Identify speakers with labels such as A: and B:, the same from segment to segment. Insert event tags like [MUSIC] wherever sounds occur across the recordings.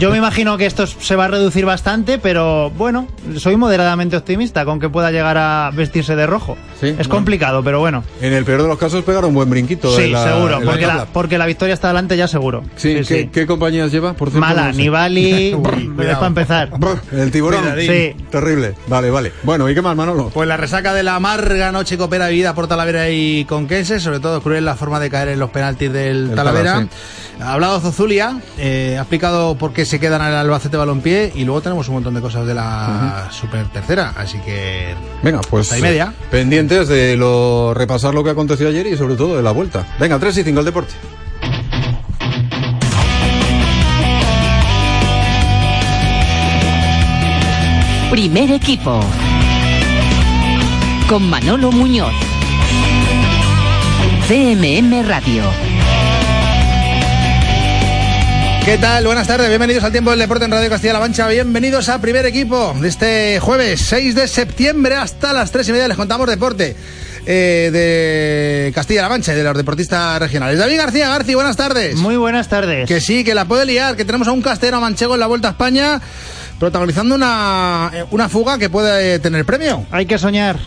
A: Yo me imagino que esto se va a reducir bastante, pero bueno, soy moderadamente optimista con que pueda llegar a vestirse de rojo.
B: Sí,
A: es
B: bueno.
A: complicado, pero bueno.
B: En el peor de los casos pegar un buen brinquito.
A: Sí,
B: la-
A: seguro,
B: la
A: porque la, porque la victoria está adelante ya seguro.
B: Sí, ¿qué, qué compañías lleva? Por cierto,
A: Mala,
B: no sé.
A: Nibali, [LAUGHS]
B: Uy,
A: es para empezar.
B: El tiburón.
A: Sí.
B: Terrible. Vale, vale. Bueno, ¿y qué más, Manolo?
C: Pues la resaca de la amarga noche que opera vida por Talavera y Conquense, sobre todo cruel la forma de caer en los penaltis del
B: El
C: Talavera.
B: Tala,
C: Ha hablado Zozulia, eh, ha explicado por qué se quedan el Albacete Balompié y luego tenemos un montón de cosas de la super tercera, así que
B: Venga, pues.
C: Hasta y media.
B: De lo repasar lo que aconteció ayer y sobre todo de la vuelta. Venga, 3 y 5 el deporte.
D: Primer equipo. Con Manolo Muñoz. CMM Radio.
C: ¿Qué tal? Buenas tardes, bienvenidos al tiempo del deporte en Radio Castilla-La Mancha. Bienvenidos a primer equipo de este jueves 6 de septiembre hasta las 3 y media. Les contamos deporte eh, de Castilla-La Mancha y de los deportistas regionales. David García García, buenas tardes.
A: Muy buenas tardes.
C: Que sí, que la puede liar, que tenemos a un castero manchego en la Vuelta a España protagonizando una, eh, una fuga que puede tener premio.
A: Hay que soñar.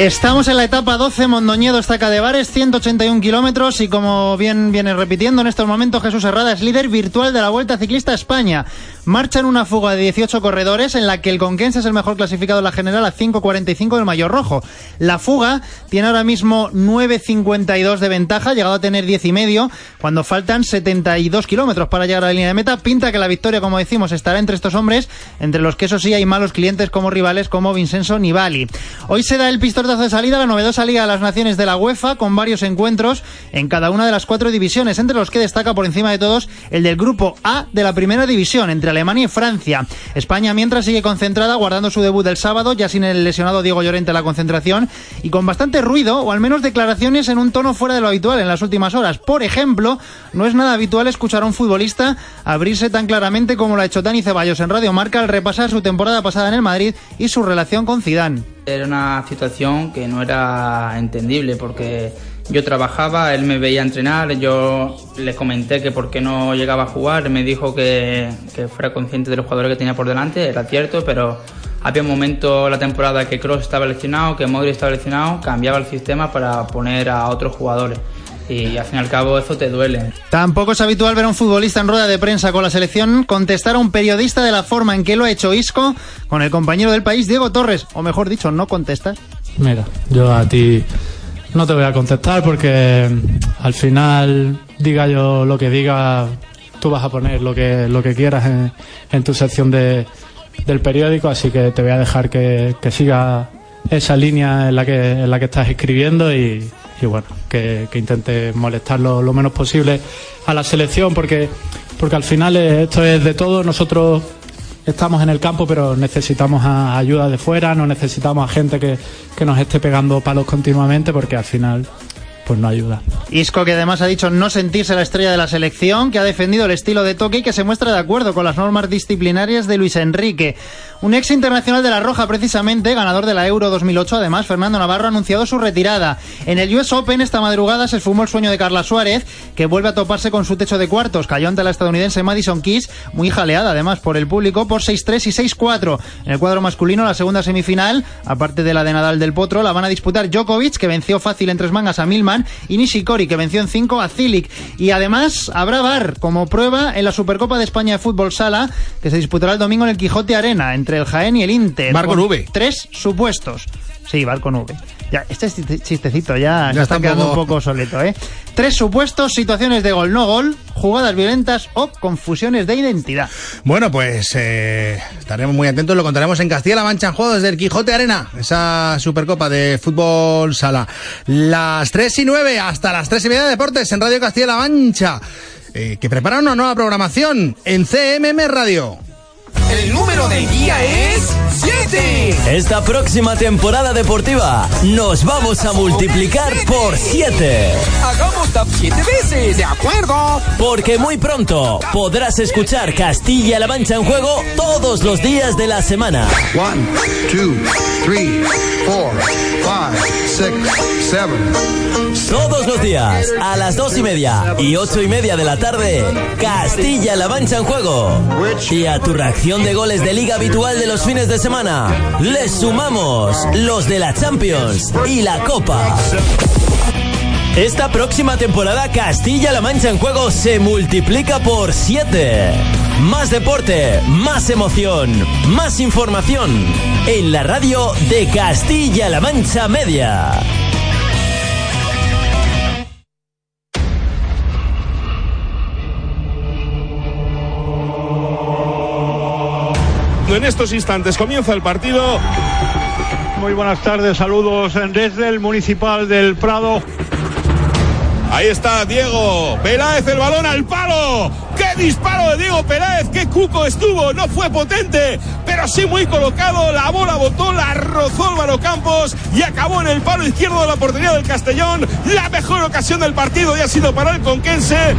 A: Estamos en la etapa 12, Mondoñedo Estaca de Bares, 181 kilómetros y como bien viene repitiendo en estos momentos, Jesús Herrada es líder virtual de la Vuelta Ciclista a España. Marcha en una fuga de 18 corredores en la que el Conquense es el mejor clasificado en la general a 5.45 del mayor rojo. La fuga tiene ahora mismo 9.52 de ventaja, llegado a tener 10 y medio, cuando faltan 72 kilómetros para llegar a la línea de meta. Pinta que la victoria, como decimos, estará entre estos hombres, entre los que eso sí hay malos clientes como rivales como Vincenzo Nibali. Hoy se da el de salida la novedosa Liga de las Naciones de la UEFA con varios encuentros en cada una de las cuatro divisiones, entre los que destaca por encima de todos el del grupo A de la primera división, entre Alemania y Francia. España mientras sigue concentrada guardando su debut del sábado, ya sin el lesionado Diego Llorente en la concentración y con bastante ruido o al menos declaraciones en un tono fuera de lo habitual en las últimas horas. Por ejemplo, no es nada habitual escuchar a un futbolista abrirse tan claramente como lo ha hecho Dani Ceballos en Radio Marca al repasar su temporada pasada en el Madrid y su relación con Zidane.
E: Era una situación que no era entendible porque yo trabajaba, él me veía entrenar, yo le comenté que por qué no llegaba a jugar, me dijo que, que fuera consciente de los jugadores que tenía por delante, era cierto, pero había un momento en la temporada que Kroos estaba lesionado, que Modric estaba lesionado, cambiaba el sistema para poner a otros jugadores y al fin y al cabo eso te duele.
A: Tampoco es habitual ver a un futbolista en rueda de prensa con la selección contestar a un periodista de la forma en que lo ha hecho Isco con el compañero del país, Diego Torres, o mejor dicho, no contestas.
F: Mira, yo a ti no te voy a contestar porque al final, diga yo lo que diga, tú vas a poner lo que, lo que quieras en, en tu sección de, del periódico, así que te voy a dejar que, que siga esa línea en la que, en la que estás escribiendo y, y bueno, que, que intentes molestar lo, menos posible a la selección porque, porque al final esto es de todo, nosotros estamos en el campo, pero necesitamos a- ayuda de fuera, no necesitamos a gente que, que nos esté pegando palos continuamente, porque al final, pues no ayuda.
A: Isco, que además ha dicho no sentirse la estrella de la selección, que ha defendido el estilo de toque y que se muestra de acuerdo con las normas disciplinarias de Luis Enrique. Un ex internacional de la Roja, precisamente, ganador de la Euro 2008, además, Fernando Navarro ha anunciado su retirada. En el US Open esta madrugada se esfumó el sueño de Carla Suárez, que vuelve a toparse con su techo de cuartos. Cayó ante la estadounidense Madison Keys, muy jaleada además por el público, por 6-3 y 6-4. En el cuadro masculino, la segunda semifinal, aparte de la de Nadal del Potro, la van a disputar Djokovic, que venció fácil en tres mangas a Milman, y Nishikori, que venció en cinco a Cilic. Y además habrá VAR como prueba en la Supercopa de España de Fútbol Sala, que se disputará el domingo en el Quijote Arena, entre el Jaén y el Inter.
C: VAR con V.
A: Tres supuestos. Sí, VAR con V. Ya, este chiste- chistecito ya,
C: Ya
A: se está quedando
C: poco-
A: un poco obsoleto, ¿eh? Tres supuestos, situaciones de gol, no gol, jugadas violentas o confusiones de identidad.
C: Bueno, pues eh, estaremos muy atentos, lo contaremos en Castilla-La Mancha en juego desde el Quijote Arena, esa Supercopa de Fútbol Sala. Las 3 y 9 hasta las 3 y media de deportes en Radio Castilla-La Mancha, eh, que preparan una nueva programación en CMM Radio.
G: El número del día es 7.
H: Esta próxima temporada deportiva nos vamos a multiplicar por 7.
G: Hagamos tap 7 veces, ¿de acuerdo?
H: Porque muy pronto podrás escuchar Castilla-La Mancha en juego todos los días de la semana.
I: 1, 2, 3, 4, 5, 6, 7.
H: Todos los días, a las dos y media y ocho y media de la tarde, Castilla-La Mancha en juego. Y a tu reacción de goles de liga habitual de los fines de semana, les sumamos los de la Champions y la Copa. Esta próxima temporada Castilla-La Mancha en juego se multiplica por 7. Más deporte, más emoción, más información en la radio de Castilla-La Mancha Media.
J: En estos instantes comienza el partido.
K: Muy buenas tardes, saludos desde el Municipal del Prado.
J: Ahí está Diego Peláez, el balón al palo. ¡Qué disparo de Diego Peláez! ¡Qué cuco estuvo! No fue potente, pero sí muy colocado. La bola botó, la rozó Álvaro Campos y acabó en el palo izquierdo de la portería del Castellón. La mejor ocasión del partido y ha sido para el conquense.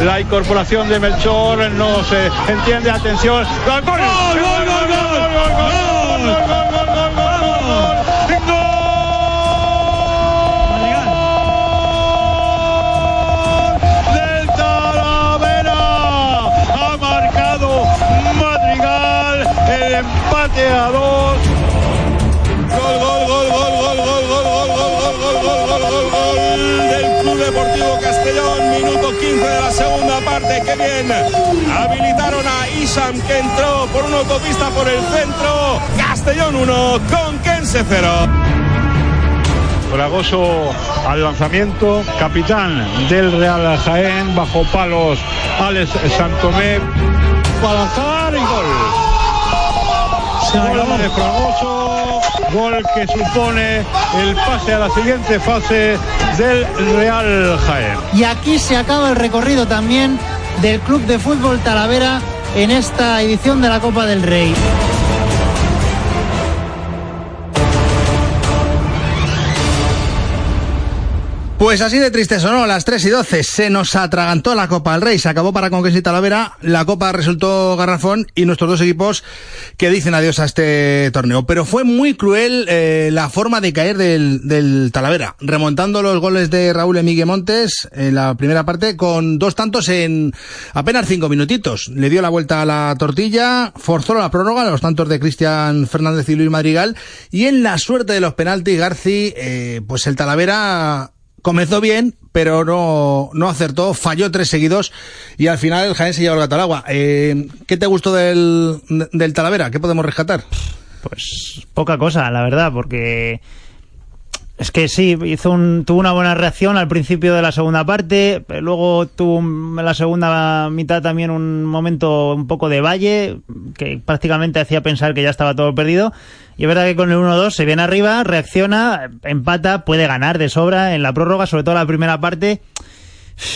K: La incorporación de Melchor no se entiende. Atención. ¡Gol, gol, gol, gol, gol, empate.
J: Gol, gol, gol, gol, gol, gol, gol, gol, gol, gol, gol, gol, gol, gol, gol del Club Deportivo Castellón, minuto 15 de la segunda parte, qué bien. Habilitaron a Isam que entró por una autopista por el centro. Castellón 1, Conquense 0.
K: Fragoso al lanzamiento, capitán del Real Jaén, bajo palos Alex Santomé, balanzar y gol. Gol de Fragoso, gol que supone el pase a la siguiente fase del Real Jaén.
A: Y aquí se acaba el recorrido también del Club de Fútbol Talavera en esta edición de la Copa del Rey.
C: Pues así de triste sonó, las 3 y 12. Se nos atragantó la Copa del Rey. Se acabó para Conquista Talavera. La Copa resultó garrafón y nuestros dos equipos que dicen adiós a este torneo. Pero fue muy cruel eh, la forma de caer del, del, Talavera. Remontando los goles de Raúl Emigue Montes en la primera parte con dos tantos en apenas cinco minutitos. Le dio la vuelta a la tortilla, forzó la prórroga, los tantos de Cristian Fernández y Luis Madrigal. Y en la suerte de los penaltis, Garci, eh, pues el Talavera comenzó bien, pero no, no acertó, falló tres seguidos y al final el Jaén se llevó el gato al agua. Eh, ¿Qué te gustó del, del Talavera? ¿Qué podemos rescatar?
A: Pues poca cosa, la verdad, porque es que sí, hizo un, tuvo una buena reacción al principio de la segunda parte, luego tuvo en la segunda mitad también un momento un poco de valle, que prácticamente hacía pensar que ya estaba todo perdido. Y es verdad que con el 1-2 se viene arriba, reacciona, empata, puede ganar de sobra en la prórroga, sobre todo la primera parte.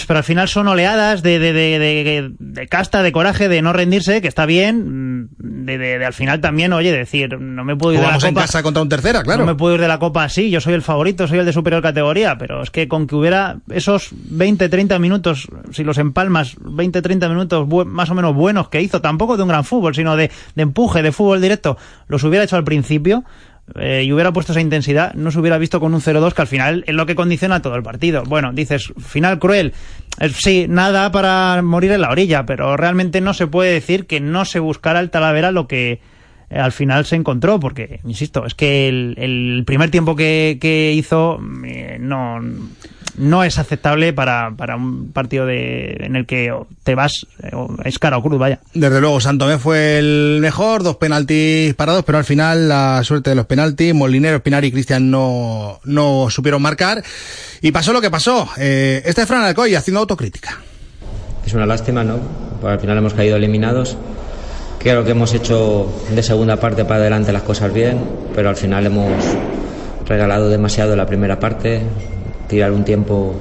A: Pero al final son oleadas de, de, de, de, de casta, de coraje, de no rendirse, que está bien. De, de, de al final también, oye, decir, no me puedo ir de la
C: Jugamos en
A: copa.
C: casa contra un tercera, claro.
A: No me puedo ir de la copa así, yo soy el favorito, soy el de superior categoría, pero es que con que hubiera esos 20, 30 minutos, si los empalmas, 20, 30 minutos más o menos buenos que hizo, tampoco de un gran fútbol, sino de, de empuje, de fútbol directo, los hubiera hecho al principio, eh, y hubiera puesto esa intensidad, no se hubiera visto con un 0-2 que al final es lo que condiciona todo el partido. Bueno, dices, final cruel. Eh, sí, nada para morir en la orilla, pero realmente no se puede decir que no se buscara el Talavera lo que eh, al final se encontró, porque, insisto, es que el, el primer tiempo que, que hizo eh, no, no es aceptable para, para un partido de, en el que te vas, eh, es cara o cruz, vaya.
C: Desde luego, Santomé fue el mejor, dos penaltis parados, pero al final la suerte de los penaltis, Molinero, Espinar y Cristian no, no supieron marcar. Y pasó lo que pasó. Eh, este es Fran Alcoy haciendo autocrítica.
L: Es una lástima, ¿no? Porque al final hemos caído eliminados. Creo que hemos hecho de segunda parte para adelante las cosas bien, pero al final hemos regalado demasiado la primera parte. Tirar un tiempo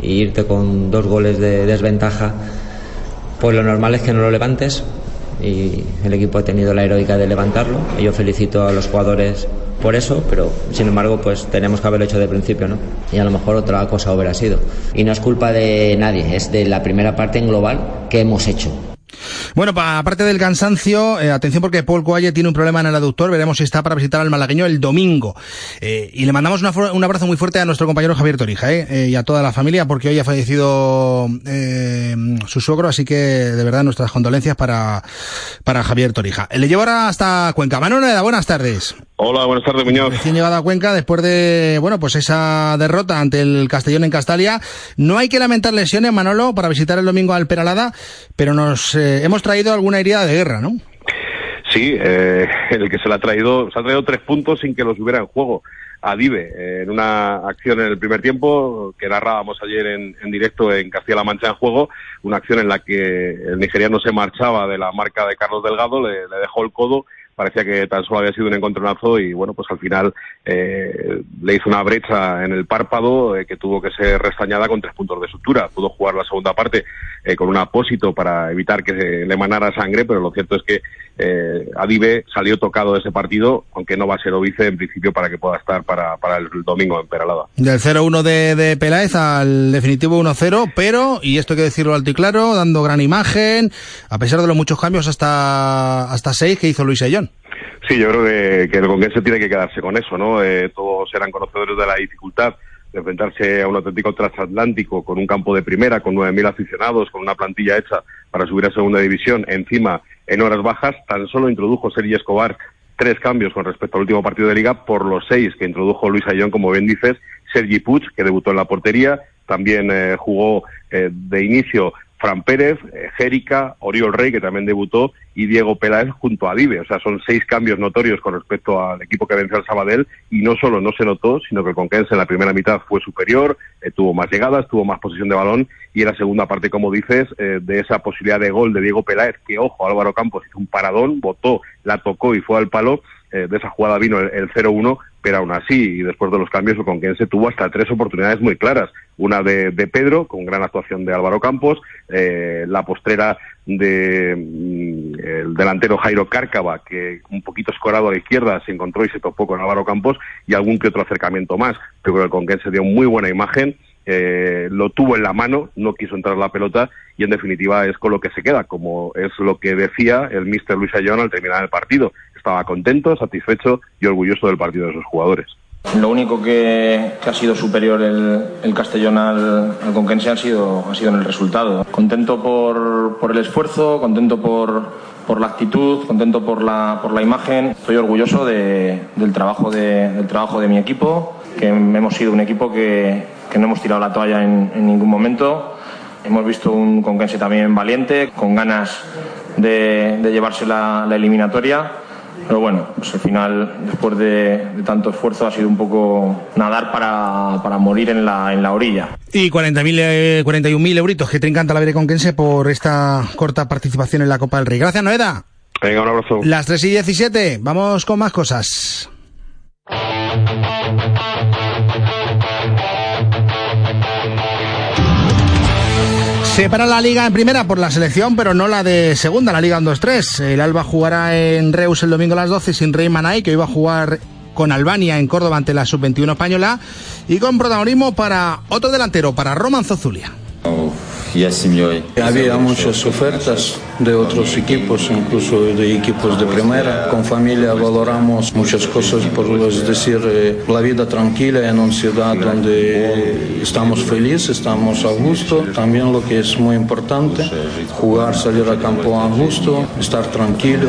L: e irte con dos goles de desventaja, pues lo normal es que no lo levantes. y el equipo ha tenido la heroica de levantarlo. Y yo felicito a los jugadores por eso, pero sin embargo, pues tenemos que haberlo hecho de principio, ¿no? Y a lo mejor otra cosa hubiera sido. Y no es culpa de nadie, es de la primera parte en global que hemos hecho.
C: Bueno, pa- aparte del cansancio, eh, atención porque Paul Coalle tiene un problema en el aductor, veremos si está para visitar al malagueño el domingo. Eh, y le mandamos una un abrazo muy fuerte a nuestro compañero Javier Torija eh, eh, y a toda la familia porque hoy ha fallecido eh, su suegro, así que de verdad nuestras condolencias para, para Javier Torija. Le llevo ahora hasta Cuenca. Manuel, buenas tardes.
M: Hola, buenas tardes, Muñoz.
C: Recién llegado a Cuenca después de, bueno, pues esa derrota ante el Castellón en Castalia. No hay que lamentar lesiones, Manolo, para visitar el domingo al Peralada, pero nos eh, hemos traído alguna herida de guerra, ¿no?
M: Sí, eh, [LAUGHS] el que se le ha traído, se ha traído tres puntos sin que los hubiera en juego. A Dive, eh, en una acción en el primer tiempo que narrábamos ayer en, en directo en Castilla-La Mancha en juego, una acción en la que el nigeriano se marchaba de la marca de Carlos Delgado, le, le dejó el codo, parecía que tan solo había sido un encontronazo y bueno, pues al final eh, le hizo una brecha en el párpado eh, que tuvo que ser restañada con tres puntos de sutura. Pudo jugar la segunda parte eh, con un apósito para evitar que se le emanara sangre, pero lo cierto es que eh, Adive salió tocado de ese partido, aunque no va a ser obice en principio para que pueda estar para, para el domingo en Peralada.
C: Del 0-1 de, de Peláez al definitivo 1-0, pero, y esto hay que decirlo alto y claro, dando gran imagen, a pesar de los muchos cambios hasta, hasta seis que hizo Luis Ayllón.
M: Sí, yo creo que, que el Conquense tiene que quedarse con eso, ¿no? Eh, todos eran conocedores de la dificultad enfrentarse a un auténtico transatlántico con un campo de primera, con 9.000 aficionados, con una plantilla hecha para subir a segunda división, encima en horas bajas, tan solo introdujo Sergi Escobar tres cambios con respecto al último partido de liga por los seis que introdujo Luis Ayllón, como bien dices, Sergi Puig, que debutó en la portería, también eh, jugó eh, de inicio Fran Pérez, eh, Jérica, Oriol Rey, que también debutó, y Diego Peláez junto a Dive. O sea, son seis cambios notorios con respecto al equipo que venció al Sabadell, y no solo no se notó, sino que el Conquense en la primera mitad fue superior, eh, tuvo más llegadas, tuvo más posesión de balón, y en la segunda parte, como dices, eh, de esa posibilidad de gol de Diego Peláez, que ojo, Álvaro Campos hizo un paradón, botó, la tocó y fue al palo, eh, de esa jugada vino el, el 0-1, pero aún así, y después de los cambios, el Conquense tuvo hasta tres oportunidades muy claras. Una de, de Pedro, con gran actuación de Álvaro Campos, eh, la postrera de mm, el delantero Jairo Cárcava, que un poquito escorado a la izquierda se encontró y se topó con Álvaro Campos, y algún que otro acercamiento más. Creo que el Conquense dio muy buena imagen, eh, lo tuvo en la mano, no quiso entrar la pelota y en definitiva es con lo que se queda, como es lo que decía el mister Luis Ayón al terminar el partido. Estaba contento, satisfecho y orgulloso del partido de sus jugadores.
N: Lo único que, ha sido superior el, el Castellón al, al Conquense ha sido, ha sido en el resultado. Contento por, por el esfuerzo, contento por, por la actitud, contento por la, por la imagen. Estoy orgulloso de- del, trabajo de, del trabajo de mi equipo, que hemos sido un equipo que, que no hemos tirado la toalla en, en ningún momento. Hemos visto un Conquense también valiente, con ganas de, de llevarse la, la eliminatoria. Pero bueno, pues al final, después de, de tanto esfuerzo, ha sido un poco nadar para, para morir en la, en la orilla.
C: Y 40.000, eh, 41.000 euritos que te encanta la Conquense por esta corta participación en la Copa del Rey. Gracias, Noeda.
M: Venga, un abrazo.
C: Las 3 y 17, vamos con más cosas. Se para la liga en primera por la selección, pero no la de segunda, la liga 2-3. El Alba jugará en Reus el domingo a las 12 sin Rey Manay, que hoy va a jugar con Albania en Córdoba ante la sub-21 española, y con protagonismo para otro delantero, para Roman Zozulia.
O: Había muchas ofertas de otros equipos, incluso de equipos de primera. Con familia valoramos muchas cosas, por es decir, eh, la vida tranquila en una ciudad donde estamos felices, estamos a gusto. También lo que es muy importante, jugar, salir a campo a gusto, estar tranquilo.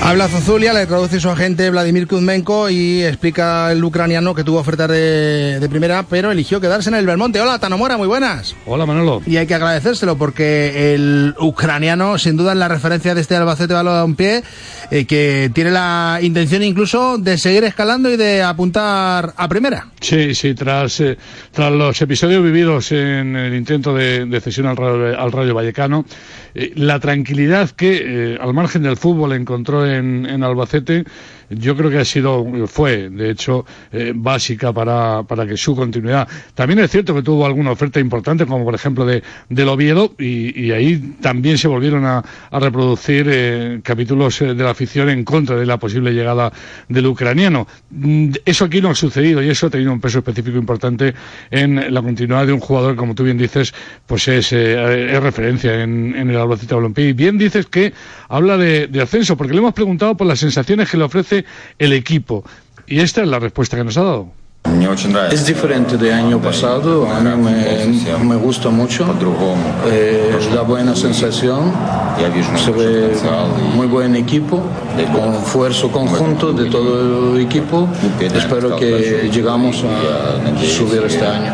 C: Habla Zozulia, le traduce su agente Vladimir Kuzmenko y explica el ucraniano que tuvo ofertas de, de primera, pero eligió quedarse en el Belmonte. Hola, Tanomora, muy buenas.
P: Hola, Manolo.
C: Y hay que agradecérselo porque el ucraniano, sin duda, es la referencia de este Albacete Balompié, eh, que tiene la intención incluso de seguir escalando y de apuntar a primera.
P: Sí, sí, tras, eh, tras los episodios vividos en el intento de, de cesión al al Rayo Vallecano, eh, la tranquilidad que, eh, al margen del fútbol, encontró en, Albacete yo creo que ha sido, fue, de hecho, eh, básica para, para que su continuidad. También es cierto que tuvo alguna oferta importante, como por ejemplo de, del Oviedo, y, ahí también se volvieron a, reproducir eh, capítulos eh, de la afición en contra de la posible llegada del ucraniano. Mm, Eso aquí no ha sucedido y eso ha tenido un peso específico importante en la continuidad de un jugador, como tú bien dices, pues es, es referencia en, en el Albacete Balompié. Y bien dices que habla de ascenso, porque le hemos preguntado por las sensaciones que le ofrece el equipo. Y esta es la respuesta que nos ha dado.
O: Es diferente de año pasado, a mí me, me gusta mucho, eh, da buena sensación, se ve muy buen equipo, con esfuerzo conjunto de todo el equipo, espero que llegamos a subir este año.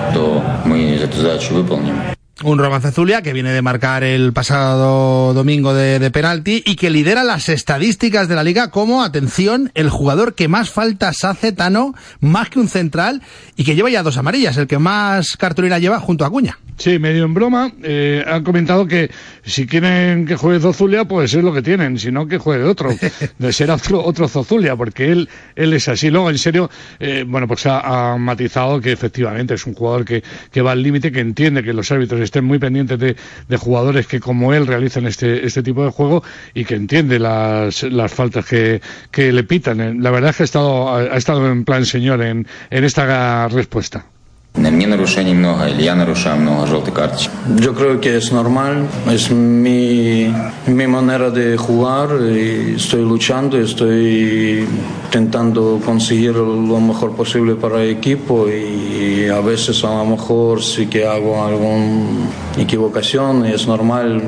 C: Un Romance Zulia que viene de marcar el pasado domingo de, de, penalti y que lidera las estadísticas de la liga como, atención, el jugador que más faltas hace Tano, más que un central, y que lleva ya dos amarillas, el que más cartulina lleva junto a Cuña.
P: Sí, medio en broma. Eh, han comentado que si quieren que juegue Zozulia, pues es lo que tienen, si no que juegue otro. [LAUGHS] De ser otro, otro Zozulia, porque él, él es así. Luego, en serio, eh, bueno, pues ha, ha, matizado que efectivamente es un jugador que, que va al límite, que entiende que los árbitros estén muy pendientes de, de, jugadores que como él realizan este, este tipo de juego y que entiende las, las faltas que, que le pitan. La verdad es que ha estado, ha estado en plan señor en, en esta respuesta.
O: Yo creo que es normal, es mi, mi manera de jugar, estoy luchando, estoy intentando conseguir lo mejor posible para el equipo y a veces a lo mejor sí que hago algún equivocación y es normal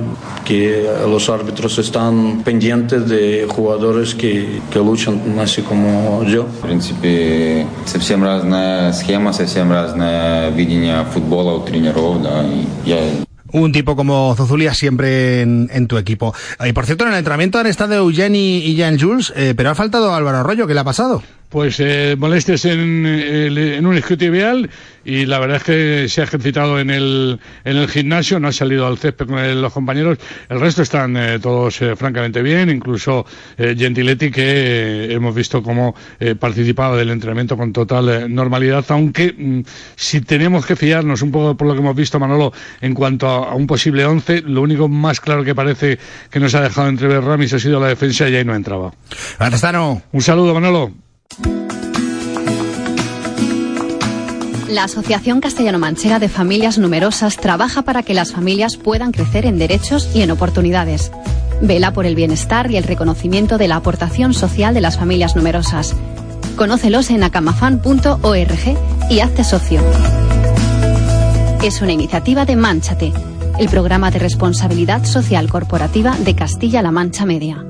O: que los árbitros están pendientes de jugadores que, que luchan así como yo.
Q: В принципе, совсем разная схема, совсем разная видение футбола у тренеров, да, и я
C: un tipo como Zozulia siempre en, en, tu equipo. Y por cierto, en el entrenamiento han estado Eugeni y Jean Jules, eh, pero ha faltado Álvaro Arroyo, ¿qué le ha pasado?
P: Pues eh, molestias en, en un isquiotibial y la verdad es que se ha ejercitado en el, en el gimnasio, no ha salido al césped con los compañeros. El resto están eh, todos eh, francamente bien, incluso eh, Gentiletti que hemos visto cómo participaba del entrenamiento con total normalidad, aunque mm, si tenemos que fiarnos un poco por lo que hemos visto, Manolo, en cuanto a, a un posible 11, lo único más claro que parece que nos ha dejado entrever Ramis ha sido la defensa y ahí no entraba. Un saludo, Manolo.
R: La Asociación Castellano-Manchega de Familias Numerosas trabaja para que las familias puedan crecer en derechos y en oportunidades. Vela por el bienestar y el reconocimiento de la aportación social de las familias numerosas. Conócelos en acamafan.org y hazte socio. Es una iniciativa de Manchate, el programa de responsabilidad social corporativa de Castilla-La Mancha Media.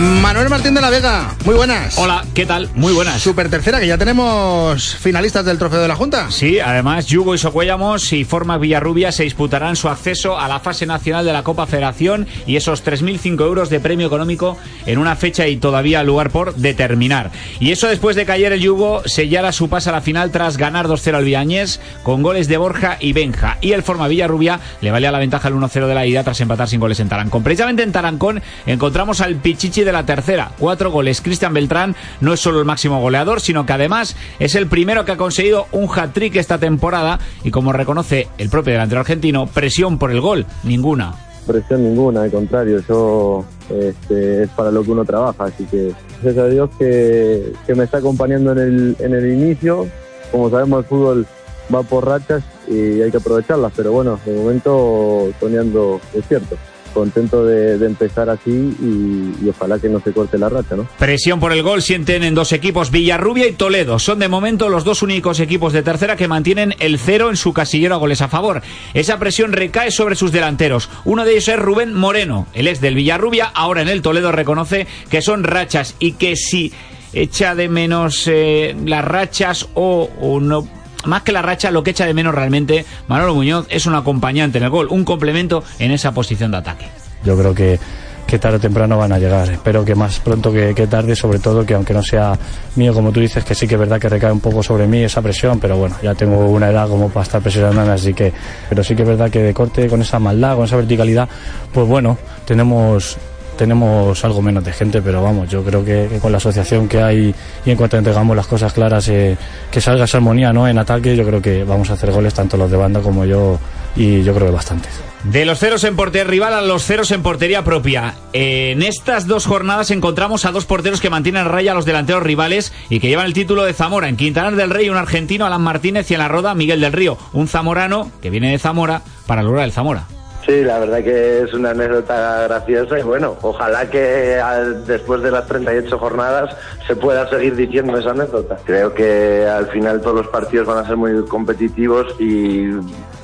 C: Manuel Martín de la Vega, muy buenas.
S: Hola, ¿qué tal? Muy buenas.
C: Super tercera, que ya tenemos finalistas del trofeo de la Junta.
S: Sí, además, Yugo y Socuellamos y Forma Villarrubia se disputarán su acceso a la fase nacional de la Copa Federación y esos 3.005 euros de premio económico en una fecha y todavía lugar por determinar. Y eso después de que ayer el Yugo sellara su pase a la final tras ganar 2-0 al Villañés con goles de Borja y Benja. Y el Forma Villarrubia le valía la ventaja el 1-0 de la ida tras empatar sin goles en Tarancón. Precisamente en Tarancón encontramos al Pichichi de la tercera. Cuatro goles. Cristian Beltrán no es solo el máximo goleador, sino que además es el primero que ha conseguido un hat-trick esta temporada y como reconoce el propio delantero argentino, presión por el gol, ninguna.
T: Presión ninguna, al contrario, yo este, es para lo que uno trabaja, así que gracias a Dios que, que me está acompañando en el, en el inicio. Como sabemos, el fútbol va por rachas y hay que aprovecharlas, pero bueno, de momento soñando es cierto contento de, empezar así y, y, ojalá que no se corte la racha, ¿no?
S: Presión por el gol sienten en dos equipos, Villarrubia y Toledo. Son de momento los dos únicos equipos de tercera que mantienen el cero en su casillero a goles a favor. Esa presión recae sobre sus delanteros. Uno de ellos es Rubén Moreno, el ex del Villarrubia, ahora en el Toledo reconoce que son rachas y que si echa de menos eh, las rachas o, o no más que la racha, lo que echa de menos realmente Manolo Muñoz es un acompañante en el gol, un complemento en esa posición de ataque.
U: Yo creo que,
F: que tarde o temprano van a llegar. Espero que más pronto que, que tarde, sobre todo que aunque no sea mío, como tú dices, que sí que es verdad que recae un poco sobre mí esa presión, pero bueno, ya tengo una edad como para estar presionando, así que, pero sí que es verdad que de corte con esa maldad, con esa verticalidad, pues bueno, tenemos tenemos algo menos de gente, pero vamos, yo creo que, con la asociación que hay y en cuanto entregamos las cosas claras, eh, que salga esa armonía ¿no? en ataque, yo creo que vamos a hacer goles tanto los de banda como yo y yo creo que bastantes.
S: De los ceros en portería rival a los ceros en portería propia. En estas dos jornadas encontramos a dos porteros que mantienen raya a los delanteros rivales y que llevan el título de Zamora. En Quintanar del Rey, un argentino, Alan Martínez, y en la Roda, Miguel del Río, un zamorano que viene de Zamora para lograr el Zamora.
T: Sí, la verdad que es una anécdota graciosa y bueno, ojalá que al- después de las 38 jornadas se pueda seguir diciendo esa anécdota. Creo que al final todos los partidos van a ser muy competitivos y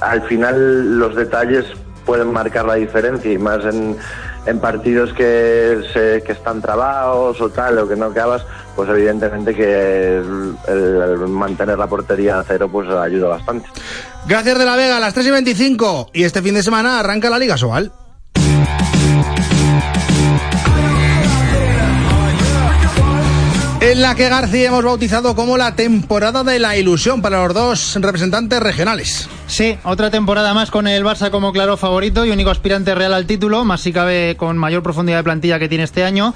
T: al final los detalles pueden marcar la diferencia y más en, en partidos que, se- que están trabados o tal o que no acabas, pues evidentemente que el, mantener la portería a cero pues ayuda bastante.
C: Gracias de la Vega a las 3 y 25. Y este fin de semana arranca la Liga Sobal. En la que García hemos bautizado como la temporada de la ilusión para los dos representantes regionales.
A: Sí, otra temporada más con el Barça como claro favorito y único aspirante real al título, más si cabe con mayor profundidad de plantilla que tiene este año.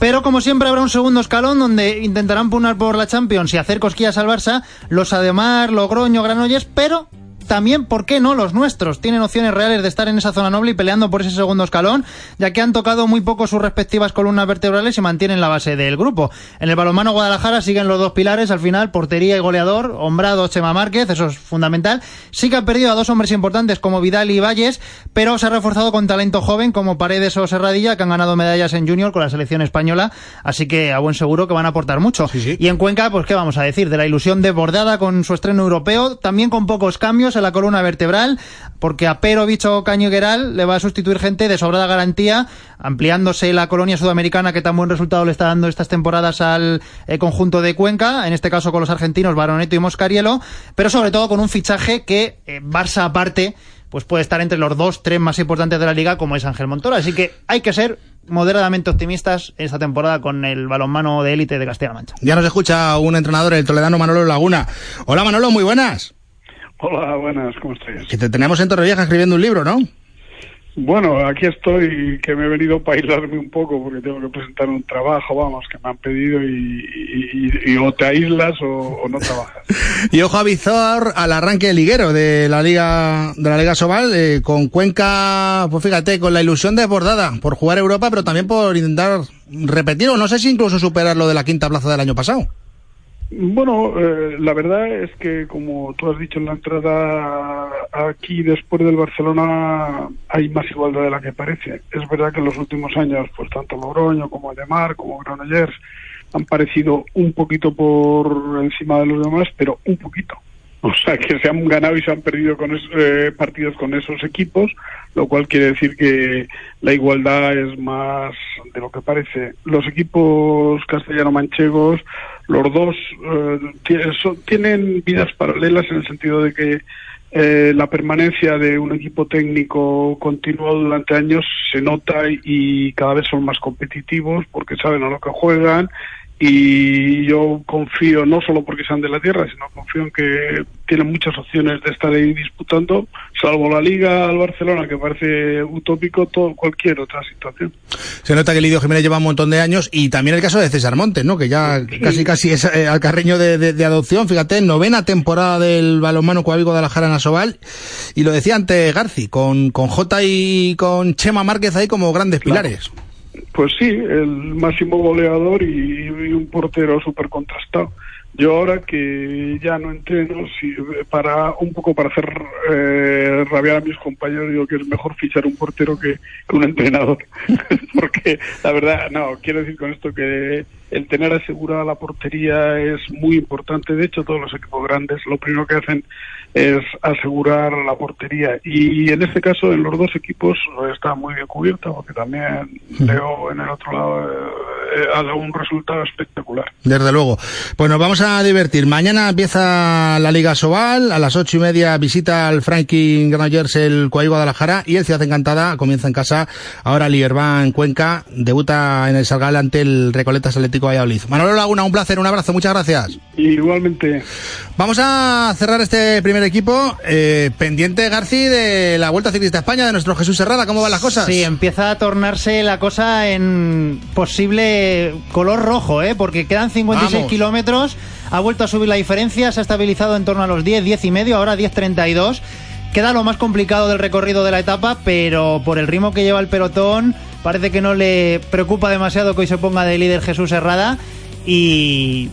A: Pero como siempre habrá un segundo escalón donde intentarán pugnar por la Champions y hacer cosquillas al Barça los Ademar, Logroño, Granollers, pero también, ¿por qué no? Los nuestros tienen opciones reales de estar en esa zona noble y peleando por ese segundo escalón, ya que han tocado muy poco sus respectivas columnas vertebrales y mantienen la base del grupo. En el balonmano Guadalajara siguen los dos pilares, al final, portería y goleador, Hombrado, Chema Márquez, eso es fundamental. Sí que han perdido a dos hombres importantes como Vidal y Valles, pero se ha reforzado con talento joven como Paredes o Serradilla, que han ganado medallas en junior con la selección española, así que a buen seguro que van a aportar mucho. Y en Cuenca, pues qué vamos a decir, de la ilusión desbordada con su estreno europeo, también con pocos cambios la columna vertebral, porque a Pero Bicho Cañigueral le va a sustituir gente de sobrada garantía, ampliándose la colonia sudamericana que tan buen resultado le está dando estas temporadas al eh, conjunto de Cuenca, en este caso con los argentinos Baroneto y Moscarielo, pero sobre todo con un fichaje que eh, Barça aparte pues puede estar entre los dos, tres más importantes de la liga, como es Ángel Montoro. Así que hay que ser moderadamente optimistas esta temporada con el balonmano de élite de Castilla-La Mancha.
C: Ya nos escucha un entrenador, el toledano Manolo Laguna. Hola Manolo, muy buenas.
K: Hola, buenas, ¿cómo estáis?
C: Que te tenemos en Torrevieja escribiendo un libro, ¿no?
K: Bueno, aquí estoy, que me he venido para aislarme un poco porque tengo que presentar un trabajo, vamos, que me han pedido y, y- y- y o te aíslas o, o no trabajas. [LAUGHS]
C: Y ojo a Vizor al arranque liguero de la Liga de la Liga Sobal eh, con Cuenca, pues fíjate, con la ilusión desbordada por jugar Europa, pero también por intentar repetir o no sé si incluso superar lo de la quinta plaza del año pasado.
K: Bueno, eh, la verdad es que como tú has dicho en la entrada, aquí después del Barcelona hay más igualdad de la que parece. Es verdad que en los últimos años, pues tanto Logroño como Edemar, como Granollers, han parecido un poquito por encima de los demás, pero un poquito. O sea, que se han ganado y se han perdido con es- eh, partidos con esos equipos, lo cual quiere decir que la igualdad es más de lo que parece. Los equipos castellano-manchegos, los dos, eh, son- tienen vidas paralelas en el sentido de que eh, la permanencia de un equipo técnico continuo durante años se nota y cada vez son más competitivos porque saben a lo que juegan y yo confío no solo porque sean de la tierra sino confío en que tienen muchas opciones de estar ahí disputando salvo la liga al Barcelona que parece utópico todo cualquier otra situación.
C: Se nota que Lidio Jiménez lleva un montón de años y también el caso de César Montes, ¿no? Que ya casi casi es eh, alcarreño de, de- de adopción, fíjate, novena temporada del balonmano Coaví Guadalajara en Asobal. Y lo decía antes Garci, con, con Jota y con Chema Márquez ahí como grandes pilares.
K: Pues sí, el máximo goleador y, un portero súper contrastado. Yo ahora que ya no entreno, si, para un poco para hacer eh, rabiar a mis compañeros, digo que es mejor fichar un portero que un entrenador. [LAUGHS] Porque la verdad, no, quiero decir con esto que el tener asegurada la portería es muy importante. De hecho, todos los equipos grandes lo primero que hacen es asegurar la portería. Y en este caso, en los dos equipos está muy bien cubierta, porque también Leo en el otro lado eh, ha dado un resultado espectacular.
C: Desde luego. Pues nos vamos a divertir. Mañana empieza la Liga Sobal. A las ocho y media visita al Franklin Granollers el Cuay Guadalajara. Y el Ciudad Encantada comienza en casa. Ahora Lierbán en Cuenca. Debuta en el Salgal ante el Recoletas Atlético Valladolid. Manolo Laguna, un placer, un abrazo. Muchas gracias.
K: Igualmente.
C: Vamos a cerrar este primer equipo. Eh, pendiente, Garci, de la Vuelta Ciclista a España de nuestro Jesús Herrada. ¿Cómo van las cosas?
A: Sí, empieza a tornarse la cosa en posible color rojo, ¿eh? porque quedan 56
C: Vamos.
A: kilómetros, ha vuelto a subir la diferencia, se ha estabilizado en torno a los 10, 10 y medio, ahora 10.32. Queda lo más complicado del recorrido de la etapa, pero por el ritmo que lleva el pelotón, parece que no le preocupa demasiado que hoy se ponga de líder Jesús Herrada y...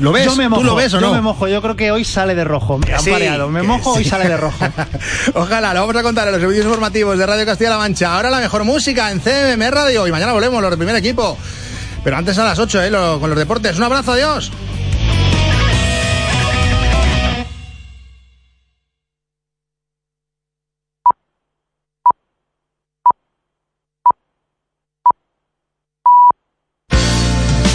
C: ¿Lo ves?
A: Yo me
C: ¿Tú lo ves o
A: yo
C: no?
A: me mojo, yo creo que hoy sale de rojo. Me han
C: sí,
A: pareado, me mojo, hoy
C: sí.
A: sale de rojo. [LAUGHS]
C: Ojalá, lo vamos a contar en los servicios informativos de Radio Castilla-La Mancha. Ahora la mejor música en CMM Radio y mañana volvemos, los del primer equipo. Pero antes a las 8, ¿eh? lo- con los deportes. Un abrazo, adiós.